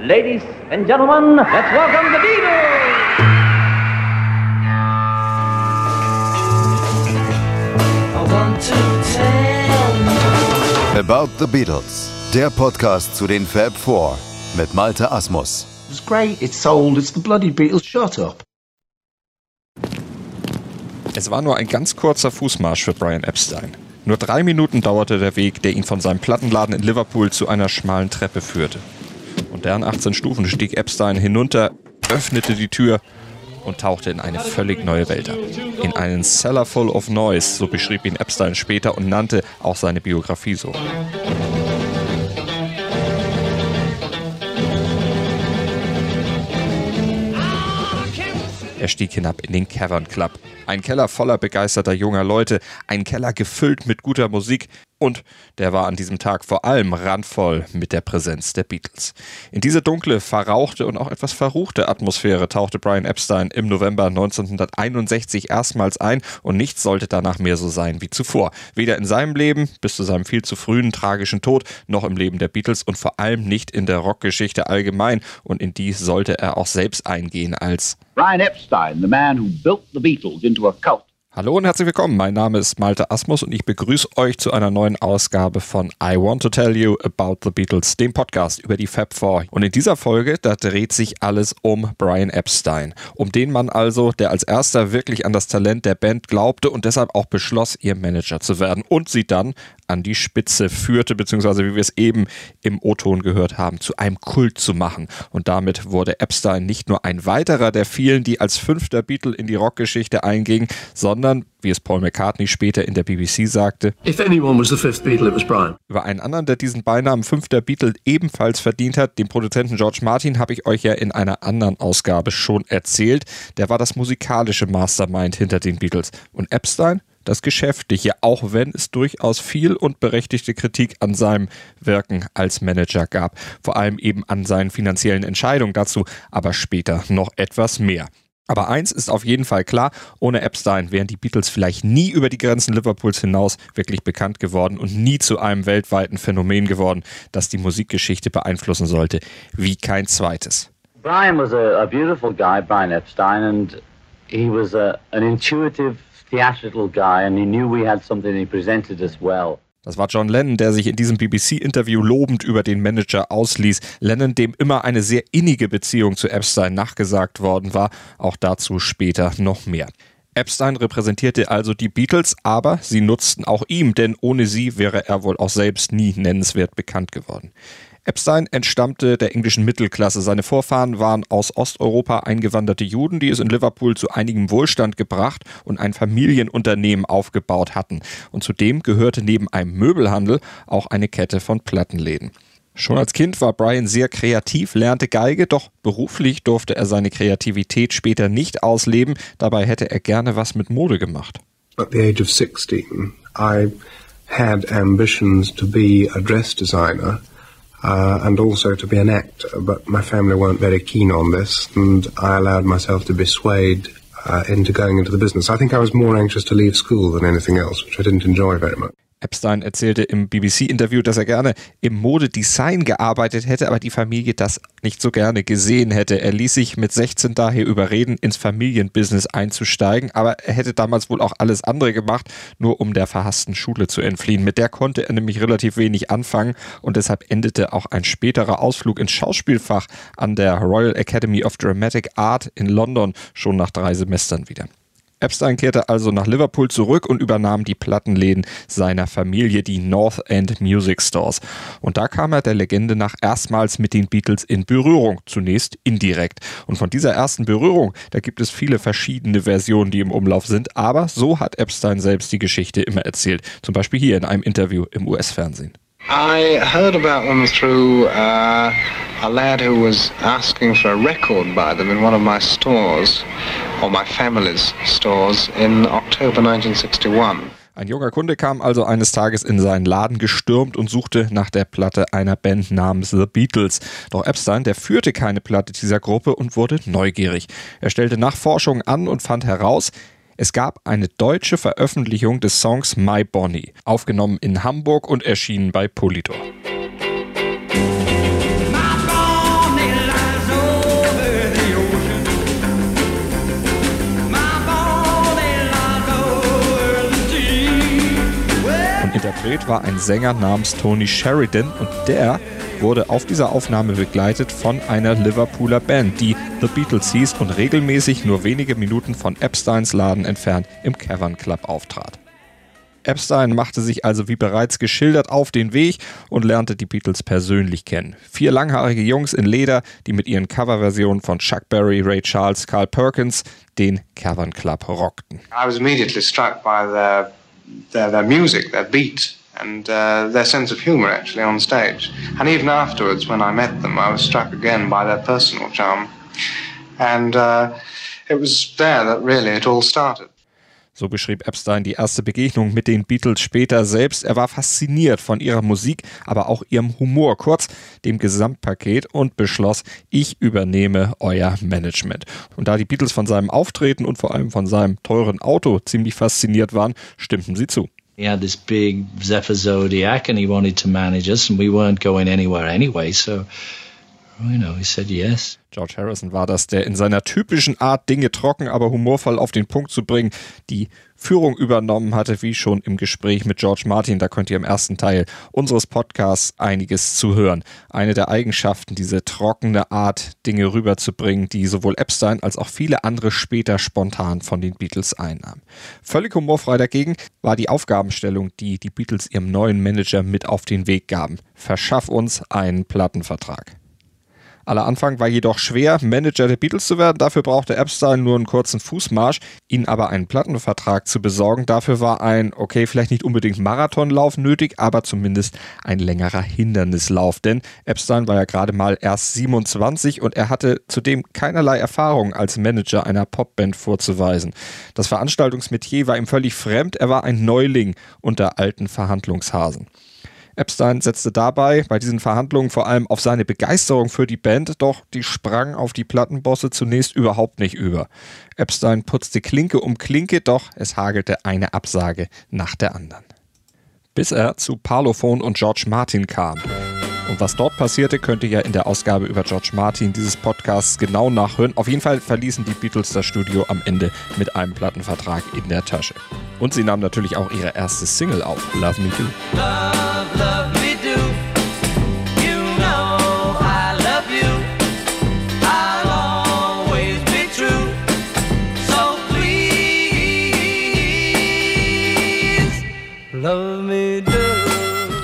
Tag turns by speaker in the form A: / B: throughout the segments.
A: Ladies and gentlemen, let's welcome the Beatles!
B: About the Beatles, der Podcast zu den Fab Four mit Malte Asmus.
C: It's great, it's sold, it's the bloody Beatles, shut up.
D: Es war nur ein ganz kurzer Fußmarsch für Brian Epstein. Nur drei Minuten dauerte der Weg, der ihn von seinem Plattenladen in Liverpool zu einer schmalen Treppe führte. Und deren 18 Stufen stieg Epstein hinunter, öffnete die Tür und tauchte in eine völlig neue Welt ab. In einen Cellar full of noise, so beschrieb ihn Epstein später und nannte auch seine Biografie so. Er stieg hinab in den Cavern Club. Ein Keller voller begeisterter junger Leute, ein Keller gefüllt mit guter Musik, und der war an diesem Tag vor allem randvoll mit der Präsenz der Beatles. In diese dunkle, verrauchte und auch etwas verruchte Atmosphäre tauchte Brian Epstein im November 1961 erstmals ein und nichts sollte danach mehr so sein wie zuvor. Weder in seinem Leben bis zu seinem viel zu frühen tragischen Tod, noch im Leben der Beatles und vor allem nicht in der Rockgeschichte allgemein. Und in die sollte er auch selbst eingehen als
E: Brian Epstein, the man who built the Beatles into a cult.
D: Hallo und herzlich willkommen. Mein Name ist Malte Asmus und ich begrüße euch zu einer neuen Ausgabe von I Want to Tell You About the Beatles, dem Podcast über die Fab Four. Und in dieser Folge, da dreht sich alles um Brian Epstein. Um den Mann also, der als erster wirklich an das Talent der Band glaubte und deshalb auch beschloss, ihr Manager zu werden und sie dann an die Spitze führte, beziehungsweise wie wir es eben im O-Ton gehört haben, zu einem Kult zu machen. Und damit wurde Epstein nicht nur ein weiterer der vielen, die als fünfter Beatle in die Rockgeschichte eingingen, sondern wie es Paul McCartney später in der BBC sagte,
C: Beatle,
D: Über einen anderen, der diesen Beinamen fünfter Beatle ebenfalls verdient hat, den Produzenten George Martin, habe ich euch ja in einer anderen Ausgabe schon erzählt. Der war das musikalische Mastermind hinter den Beatles. Und Epstein? Das Geschäftliche, auch wenn es durchaus viel und berechtigte Kritik an seinem Wirken als Manager gab. Vor allem eben an seinen finanziellen Entscheidungen dazu, aber später noch etwas mehr. Aber eins ist auf jeden Fall klar, ohne Epstein wären die Beatles vielleicht nie über die Grenzen Liverpools hinaus wirklich bekannt geworden und nie zu einem weltweiten Phänomen geworden, das die Musikgeschichte beeinflussen sollte, wie kein zweites.
A: Brian was a, a beautiful guy, Brian Epstein, and he was a, an intuitive theatrical guy and he knew we had something he presented as well.
D: Das war John Lennon, der sich in diesem BBC-Interview lobend über den Manager ausließ. Lennon, dem immer eine sehr innige Beziehung zu Epstein nachgesagt worden war. Auch dazu später noch mehr. Epstein repräsentierte also die Beatles, aber sie nutzten auch ihm, denn ohne sie wäre er wohl auch selbst nie nennenswert bekannt geworden. Epstein entstammte der englischen Mittelklasse. Seine Vorfahren waren aus Osteuropa eingewanderte Juden, die es in Liverpool zu einigem Wohlstand gebracht und ein Familienunternehmen aufgebaut hatten. Und zudem gehörte neben einem Möbelhandel auch eine Kette von Plattenläden. Schon als Kind war Brian sehr kreativ, lernte Geige, doch beruflich durfte er seine Kreativität später nicht ausleben. Dabei hätte er gerne was mit Mode gemacht.
F: At the age of 16, I had ambitions to be a dress designer. Uh, and also to be an actor. But my family weren't very keen on this, and I allowed myself to be swayed uh, into going into the business. I think I was more anxious to leave school than anything else, which I didn't enjoy very much.
D: Epstein erzählte im BBC-Interview, dass er gerne im Modedesign gearbeitet hätte, aber die Familie das nicht so gerne gesehen hätte. Er ließ sich mit 16 daher überreden, ins Familienbusiness einzusteigen, aber er hätte damals wohl auch alles andere gemacht, nur um der verhassten Schule zu entfliehen. Mit der konnte er nämlich relativ wenig anfangen und deshalb endete auch ein späterer Ausflug ins Schauspielfach an der Royal Academy of Dramatic Art in London schon nach drei Semestern wieder. Epstein kehrte also nach Liverpool zurück und übernahm die Plattenläden seiner Familie, die North End Music Stores. Und da kam er der Legende nach erstmals mit den Beatles in Berührung, zunächst indirekt. Und von dieser ersten Berührung, da gibt es viele verschiedene Versionen, die im Umlauf sind, aber so hat Epstein selbst die Geschichte immer erzählt. Zum Beispiel hier in einem Interview im US-Fernsehen.
F: I heard about them through uh, a lad who was asking for a record by them in one of my stores, or my family's stores, in October 1961.
D: Ein junger Kunde kam also eines Tages in seinen Laden gestürmt und suchte nach der Platte einer Band namens The Beatles. Doch Epstein, der führte keine Platte dieser Gruppe und wurde neugierig. Er stellte Nachforschungen an und fand heraus, es gab eine deutsche Veröffentlichung des Songs My Bonnie, aufgenommen in Hamburg und erschienen bei Polydor. Interpret war ein Sänger namens Tony Sheridan und der wurde auf dieser Aufnahme begleitet von einer Liverpooler Band, die The Beatles hieß und regelmäßig nur wenige Minuten von Epsteins Laden entfernt im Cavern Club auftrat. Epstein machte sich also wie bereits geschildert auf den Weg und lernte die Beatles persönlich kennen. Vier langhaarige Jungs in Leder, die mit ihren Coverversionen von Chuck Berry, Ray Charles, Carl Perkins den Cavern Club rockten.
F: I was immediately struck by their, their, their music, their beat, and uh, their sense of humor actually on stage. And even afterwards, when I met them, I was struck again by their personal charm. And uh, it was there that really it all started.
D: So beschrieb Epstein die erste Begegnung mit den Beatles später selbst. Er war fasziniert von ihrer Musik, aber auch ihrem Humor, kurz dem Gesamtpaket und beschloss, ich übernehme euer Management. Und da die Beatles von seinem Auftreten und vor allem von seinem teuren Auto ziemlich fasziniert waren, stimmten sie zu.
G: He had this big Zephyr Zodiac and he wanted to manage us and we weren't going anywhere anyway, so you know, he said yes.
D: George Harrison war das, der in seiner typischen Art, Dinge trocken, aber humorvoll auf den Punkt zu bringen, die Führung übernommen hatte, wie schon im Gespräch mit George Martin. Da könnt ihr im ersten Teil unseres Podcasts einiges zu hören. Eine der Eigenschaften, diese trockene Art, Dinge rüberzubringen, die sowohl Epstein als auch viele andere später spontan von den Beatles einnahmen. Völlig humorfrei dagegen war die Aufgabenstellung, die die Beatles ihrem neuen Manager mit auf den Weg gaben. Verschaff uns einen Plattenvertrag. Aller Anfang war jedoch schwer, Manager der Beatles zu werden. Dafür brauchte Epstein nur einen kurzen Fußmarsch. Ihnen aber einen Plattenvertrag zu besorgen, dafür war ein, okay, vielleicht nicht unbedingt Marathonlauf nötig, aber zumindest ein längerer Hindernislauf. Denn Epstein war ja gerade mal erst 27 und er hatte zudem keinerlei Erfahrung als Manager einer Popband vorzuweisen. Das Veranstaltungsmetier war ihm völlig fremd. Er war ein Neuling unter alten Verhandlungshasen. Epstein setzte dabei bei diesen Verhandlungen vor allem auf seine Begeisterung für die Band, doch die sprang auf die Plattenbosse zunächst überhaupt nicht über. Epstein putzte Klinke um Klinke, doch es hagelte eine Absage nach der anderen. Bis er zu Parlophone und George Martin kam. Und was dort passierte, könnt ihr ja in der Ausgabe über George Martin dieses Podcasts genau nachhören. Auf jeden Fall verließen die Beatles das Studio am Ende mit einem Plattenvertrag in der Tasche. Und sie nahmen natürlich auch ihre erste Single auf, Love Me Do.
H: Love, love me do. You know I love you. I'll always be true. So please, love me do.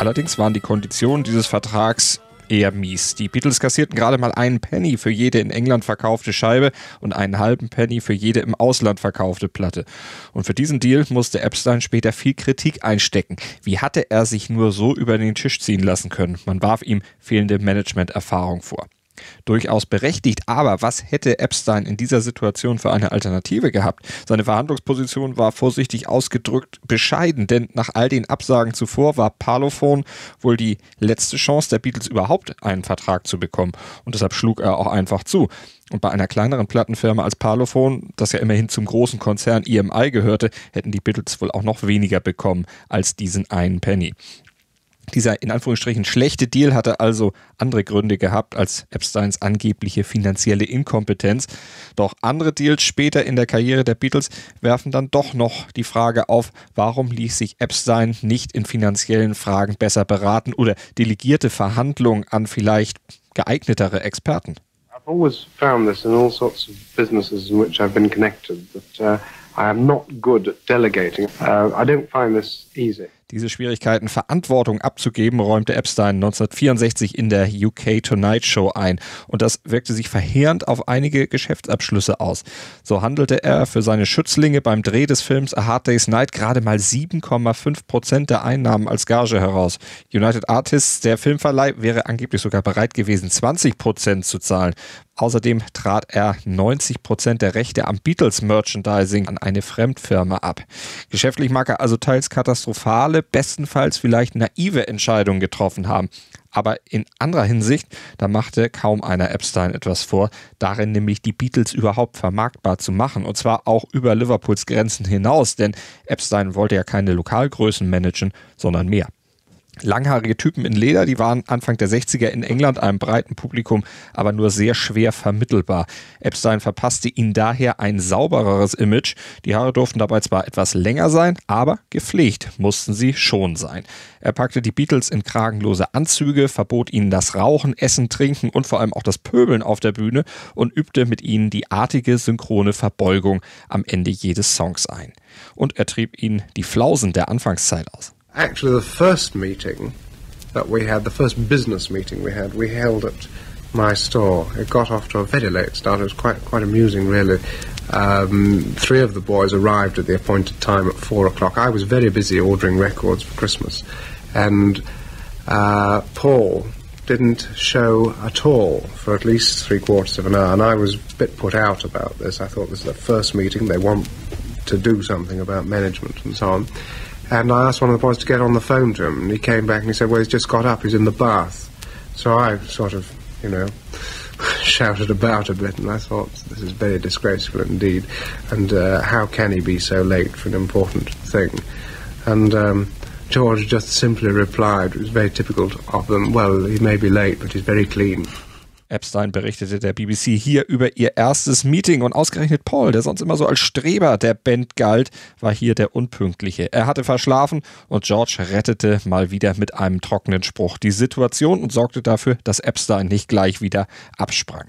D: Allerdings waren die Konditionen dieses Vertrags eher mies. Die Beatles kassierten gerade mal einen Penny für jede in England verkaufte Scheibe und einen halben Penny für jede im Ausland verkaufte Platte. Und für diesen Deal musste Epstein später viel Kritik einstecken. Wie hatte er sich nur so über den Tisch ziehen lassen können? Man warf ihm fehlende Managementerfahrung vor. Durchaus berechtigt, aber was hätte Epstein in dieser Situation für eine Alternative gehabt? Seine Verhandlungsposition war vorsichtig ausgedrückt bescheiden, denn nach all den Absagen zuvor war Parlophone wohl die letzte Chance der Beatles überhaupt einen Vertrag zu bekommen und deshalb schlug er auch einfach zu. Und bei einer kleineren Plattenfirma als Parlophone, das ja immerhin zum großen Konzern EMI gehörte, hätten die Beatles wohl auch noch weniger bekommen als diesen einen Penny. Dieser in Anführungsstrichen schlechte Deal hatte also andere Gründe gehabt als Epsteins angebliche finanzielle Inkompetenz. Doch andere Deals später in der Karriere der Beatles werfen dann doch noch die Frage auf, warum ließ sich Epstein nicht in finanziellen Fragen besser beraten oder delegierte Verhandlungen an vielleicht geeignetere Experten.
F: I've always found this in all sorts of businesses in which I've been connected that uh, I am not good at delegating. Uh, I don't find this easy.
D: Diese Schwierigkeiten, Verantwortung abzugeben, räumte Epstein 1964 in der UK Tonight Show ein. Und das wirkte sich verheerend auf einige Geschäftsabschlüsse aus. So handelte er für seine Schützlinge beim Dreh des Films A Hard Day's Night gerade mal 7,5 Prozent der Einnahmen als Gage heraus. United Artists, der Filmverleih, wäre angeblich sogar bereit gewesen, 20 Prozent zu zahlen. Außerdem trat er 90 Prozent der Rechte am Beatles Merchandising an eine Fremdfirma ab. Geschäftlich mag er also teils katastrophale, bestenfalls vielleicht naive Entscheidungen getroffen haben. Aber in anderer Hinsicht, da machte kaum einer Epstein etwas vor, darin nämlich die Beatles überhaupt vermarktbar zu machen. Und zwar auch über Liverpools Grenzen hinaus, denn Epstein wollte ja keine Lokalgrößen managen, sondern mehr. Langhaarige Typen in Leder, die waren Anfang der 60er in England einem breiten Publikum, aber nur sehr schwer vermittelbar. Epstein verpasste ihnen daher ein saubereres Image. Die Haare durften dabei zwar etwas länger sein, aber gepflegt mussten sie schon sein. Er packte die Beatles in kragenlose Anzüge, verbot ihnen das Rauchen, Essen, Trinken und vor allem auch das Pöbeln auf der Bühne und übte mit ihnen die artige synchrone Verbeugung am Ende jedes Songs ein. Und er trieb ihnen die Flausen der Anfangszeit aus.
F: Actually, the first meeting that we had, the first business meeting we had, we held at my store. It got off to a very late start. It was quite quite amusing, really. Um, three of the boys arrived at the appointed time at four o'clock. I was very busy ordering records for Christmas, and uh, Paul didn't show at all for at least three quarters of an hour, and I was a bit put out about this. I thought this is the first meeting; they want to do something about management and so on. And I asked one of the boys to get on the phone to him, and he came back and he said, "Well, he's just got up. He's in the bath." So I sort of, you know, shouted about a bit, and I thought this is very disgraceful indeed. And uh, how can he be so late for an important thing? And um, George just simply replied, it was very typical of them. Well, he may be late, but he's very clean.
D: Epstein berichtete der BBC hier über ihr erstes Meeting und ausgerechnet Paul, der sonst immer so als Streber der Band galt, war hier der Unpünktliche. Er hatte verschlafen und George rettete mal wieder mit einem trockenen Spruch die Situation und sorgte dafür, dass Epstein nicht gleich wieder absprang.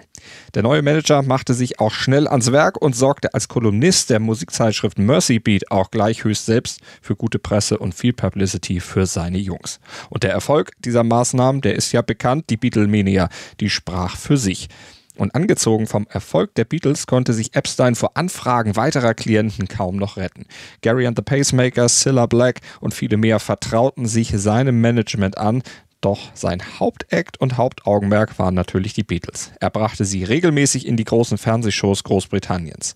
D: Der neue Manager machte sich auch schnell ans Werk und sorgte als Kolumnist der Musikzeitschrift Mercy Beat auch gleich höchst selbst für gute Presse und viel Publicity für seine Jungs. Und der Erfolg dieser Maßnahmen, der ist ja bekannt, die Beatlemania, die sprach für sich. Und angezogen vom Erfolg der Beatles konnte sich Epstein vor Anfragen weiterer Klienten kaum noch retten. Gary and the Pacemakers, Cilla Black und viele mehr vertrauten sich seinem Management an, doch sein Hauptakt und Hauptaugenmerk waren natürlich die Beatles. Er brachte sie regelmäßig in die großen Fernsehshows Großbritanniens.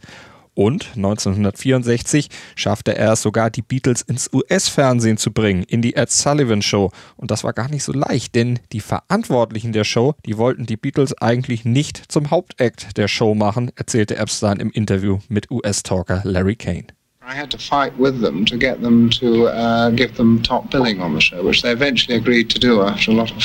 D: Und 1964 schaffte er es sogar, die Beatles ins US-Fernsehen zu bringen, in die Ed Sullivan Show. Und das war gar nicht so leicht, denn die Verantwortlichen der Show, die wollten die Beatles eigentlich nicht zum Hauptakt der Show machen, erzählte Epstein im Interview mit US-Talker Larry Kane.
F: I had to fight with them to get them to uh, give them top billing on the show, which they eventually agreed to do after a lot of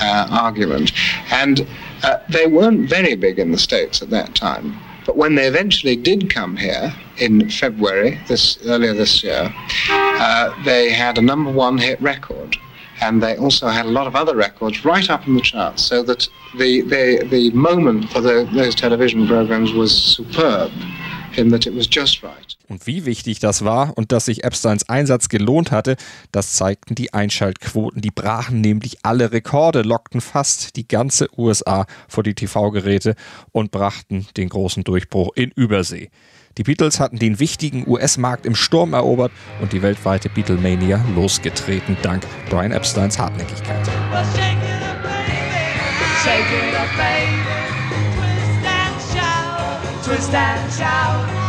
F: uh, argument. And uh, they weren't very big in the States at that time. But when they eventually did come here in February, this earlier this year, uh, they had a number one hit record. And they also had a lot of other records right up in the charts, so that the, the, the moment for the, those television programs was superb
D: Und wie wichtig das war und dass sich Epsteins Einsatz gelohnt hatte, das zeigten die Einschaltquoten. Die brachen nämlich alle Rekorde, lockten fast die ganze USA vor die TV-Geräte und brachten den großen Durchbruch in Übersee. Die Beatles hatten den wichtigen US-Markt im Sturm erobert und die weltweite Beatlemania losgetreten, dank Brian Epsteins Hartnäckigkeit.
H: Well, Twist and shout.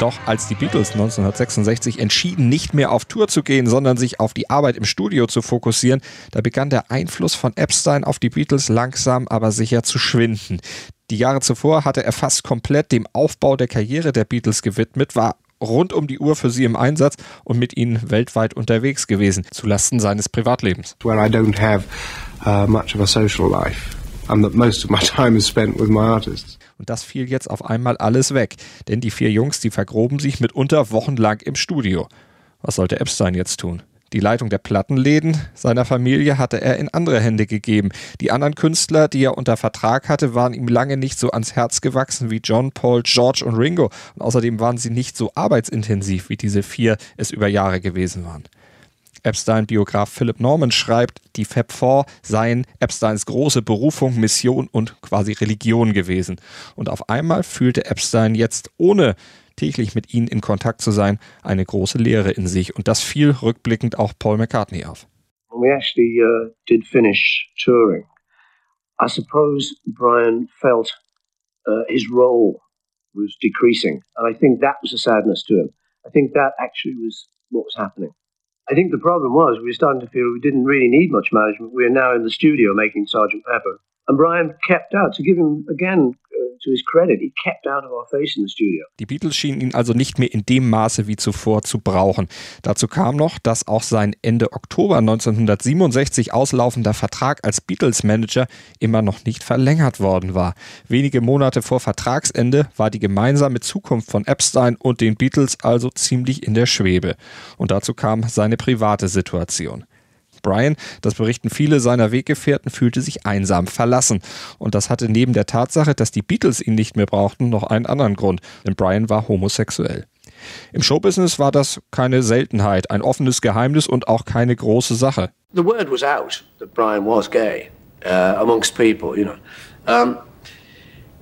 D: Doch als die Beatles 1966 entschieden, nicht mehr auf Tour zu gehen, sondern sich auf die Arbeit im Studio zu fokussieren, da begann der Einfluss von Epstein auf die Beatles langsam aber sicher zu schwinden. Die Jahre zuvor hatte er fast komplett dem Aufbau der Karriere der Beatles gewidmet, war rund um die Uhr für sie im Einsatz und mit ihnen weltweit unterwegs gewesen, zulasten seines Privatlebens.
F: where I don't have uh, much of a social life, and that most of my time is spent with my artists.
D: Und das fiel jetzt auf einmal alles weg, denn die vier Jungs, die vergroben sich mitunter wochenlang im Studio. Was sollte Epstein jetzt tun? Die Leitung der Plattenläden seiner Familie hatte er in andere Hände gegeben. Die anderen Künstler, die er unter Vertrag hatte, waren ihm lange nicht so ans Herz gewachsen wie John, Paul, George und Ringo. Und außerdem waren sie nicht so arbeitsintensiv, wie diese vier es über Jahre gewesen waren. Epstein-Biograf Philip Norman schreibt, die Fab Four seien Epsteins große Berufung, Mission und quasi Religion gewesen. Und auf einmal fühlte Epstein jetzt, ohne täglich mit ihnen in Kontakt zu sein, eine große Leere in sich. Und das fiel rückblickend auch Paul McCartney auf.
C: We actually uh, did finish touring, I suppose Brian felt uh, his role was decreasing, and I think that was a sadness to him. I think that actually was what was happening. I think the problem was we were starting to feel we didn't really need much management. We are now in the studio making Sergeant Pepper, and Brian kept out to give him again
D: Die Beatles schienen ihn also nicht mehr in dem Maße wie zuvor zu brauchen. Dazu kam noch, dass auch sein Ende Oktober 1967 auslaufender Vertrag als Beatles-Manager immer noch nicht verlängert worden war. Wenige Monate vor Vertragsende war die gemeinsame Zukunft von Epstein und den Beatles also ziemlich in der Schwebe. Und dazu kam seine private Situation. Brian, das berichten viele seiner Weggefährten, fühlte sich einsam, verlassen. Und das hatte neben der Tatsache, dass die Beatles ihn nicht mehr brauchten, noch einen anderen Grund, denn Brian war homosexuell. Im Showbusiness war das keine Seltenheit, ein offenes Geheimnis und auch keine große Sache.
C: The word was out that Brian was gay uh, amongst people, you know. Um,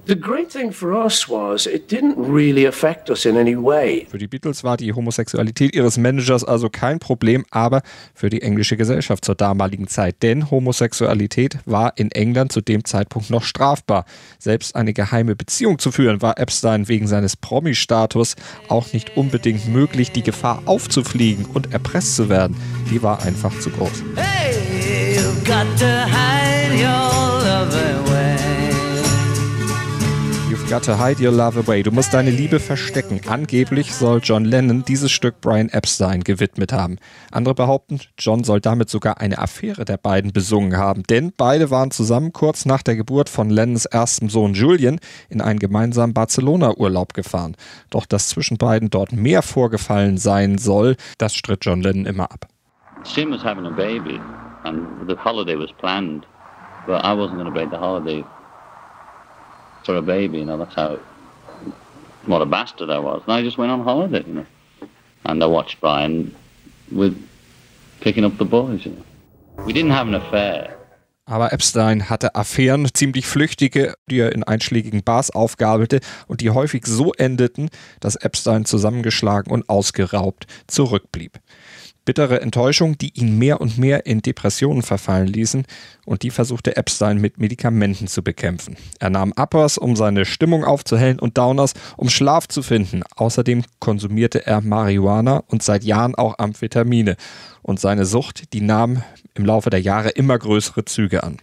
C: the great thing for us was it didn't really affect us in any way.
D: Für die Beatles war die Homosexualität ihres Managers also kein Problem, aber für die englische Gesellschaft zur damaligen Zeit. Denn Homosexualität war in England zu dem Zeitpunkt noch strafbar. Selbst eine geheime Beziehung zu führen, war Epstein wegen seines Promi-Status auch nicht unbedingt möglich. Die Gefahr aufzufliegen und erpresst zu werden, die war einfach zu groß.
H: Hey, you've got to hide your love away.
D: You've got to hide your love away. Du musst deine Liebe verstecken. Angeblich soll John Lennon dieses Stück Brian Epstein gewidmet haben. Andere behaupten, John soll damit sogar eine Affäre der beiden besungen haben. Denn beide waren zusammen kurz nach der Geburt von Lennons erstem Sohn Julian in einen gemeinsamen Barcelona-Urlaub gefahren. Doch dass zwischen beiden dort mehr vorgefallen sein soll, das stritt John Lennon immer ab.
A: Sim was having a baby, and the holiday was planned, but I wasn't going to break the holiday for a baby. You know, that's how what a bastard I was. And I just went on holiday, you know, and I watched Brian with picking up the boys. You know, we didn't have an affair.
D: Aber Epstein hatte Affären, ziemlich flüchtige, die er in einschlägigen Bars aufgabelte und die häufig so endeten, dass Epstein zusammengeschlagen und ausgeraubt zurückblieb. Bittere Enttäuschung, die ihn mehr und mehr in Depressionen verfallen ließen und die versuchte Epstein mit Medikamenten zu bekämpfen. Er nahm Uppers, um seine Stimmung aufzuhellen und Downers, um Schlaf zu finden. Außerdem konsumierte er Marihuana und seit Jahren auch Amphetamine. Und seine Sucht, die nahm im Laufe der Jahre immer größere Züge an.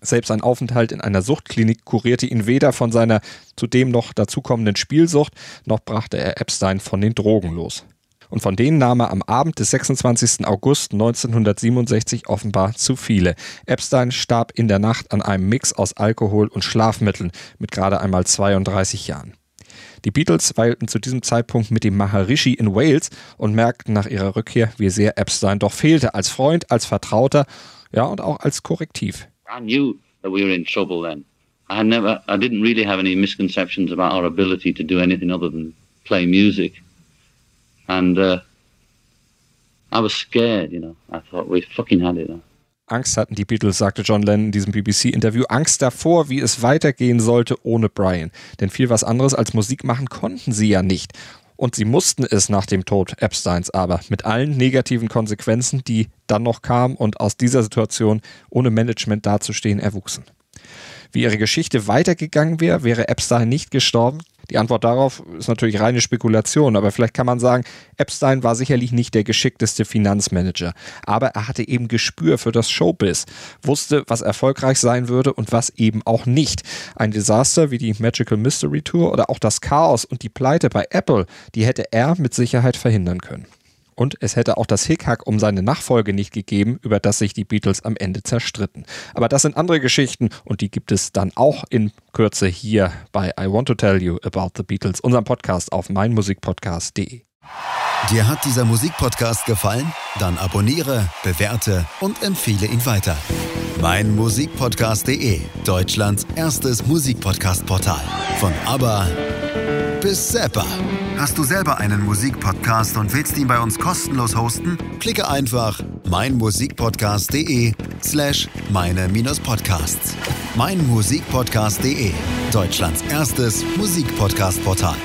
D: Selbst ein Aufenthalt in einer Suchtklinik kurierte ihn weder von seiner zudem noch dazukommenden Spielsucht, noch brachte er Epstein von den Drogen los. Und von denen nahm er am Abend des 26. August 1967 offenbar zu viele. Epstein starb in der Nacht an einem Mix aus Alkohol und Schlafmitteln mit gerade einmal 32 Jahren. Die Beatles weilten zu diesem Zeitpunkt mit dem Maharishi in Wales und merkten nach ihrer Rückkehr, wie sehr Epstein doch fehlte, als Freund, als Vertrauter, ja und auch als Korrektiv.
A: I knew that we were in trouble then. I never, I didn't really have any misconceptions about our ability to do anything other than play music. And uh, I was scared, you know. I thought we fucking had it.
D: Angst hatten die Beatles, sagte John Lennon in diesem BBC-Interview. Angst davor, wie es weitergehen sollte ohne Brian. Denn viel was anderes als Musik machen konnten sie ja nicht. Und sie mussten es nach dem Tod Epsteins aber, mit allen negativen Konsequenzen, die dann noch kamen und aus dieser Situation ohne Management dazustehen erwuchsen. Wie ihre Geschichte weitergegangen wäre, wäre Epstein nicht gestorben, die Antwort darauf ist natürlich reine Spekulation, aber vielleicht kann man sagen, Epstein war sicherlich nicht der geschickteste Finanzmanager, aber er hatte eben Gespür für das Showbiz, wusste, was erfolgreich sein würde und was eben auch nicht. Ein Desaster wie die Magical Mystery Tour oder auch das Chaos und die Pleite bei Apple, die hätte er mit Sicherheit verhindern können. Und es hätte auch das Hickhack um seine Nachfolge nicht gegeben, über das sich die Beatles am Ende zerstritten. Aber das sind andere Geschichten und die gibt es dann auch in Kürze hier bei I Want to Tell You About the Beatles, unserem Podcast auf meinmusikpodcast.de.
B: Dir hat dieser Musikpodcast gefallen? Dann abonniere, bewerte und empfehle ihn weiter. Meinmusikpodcast.de, Deutschlands erstes Musikpodcast-Portal. Von ABBA bis Zappa. Hast du selber einen Musikpodcast und willst ihn bei uns kostenlos hosten? Klicke einfach meinmusikpodcast.de slash meine-podcasts. Meinmusikpodcast.de, Deutschlands erstes Musikpodcast-Portal.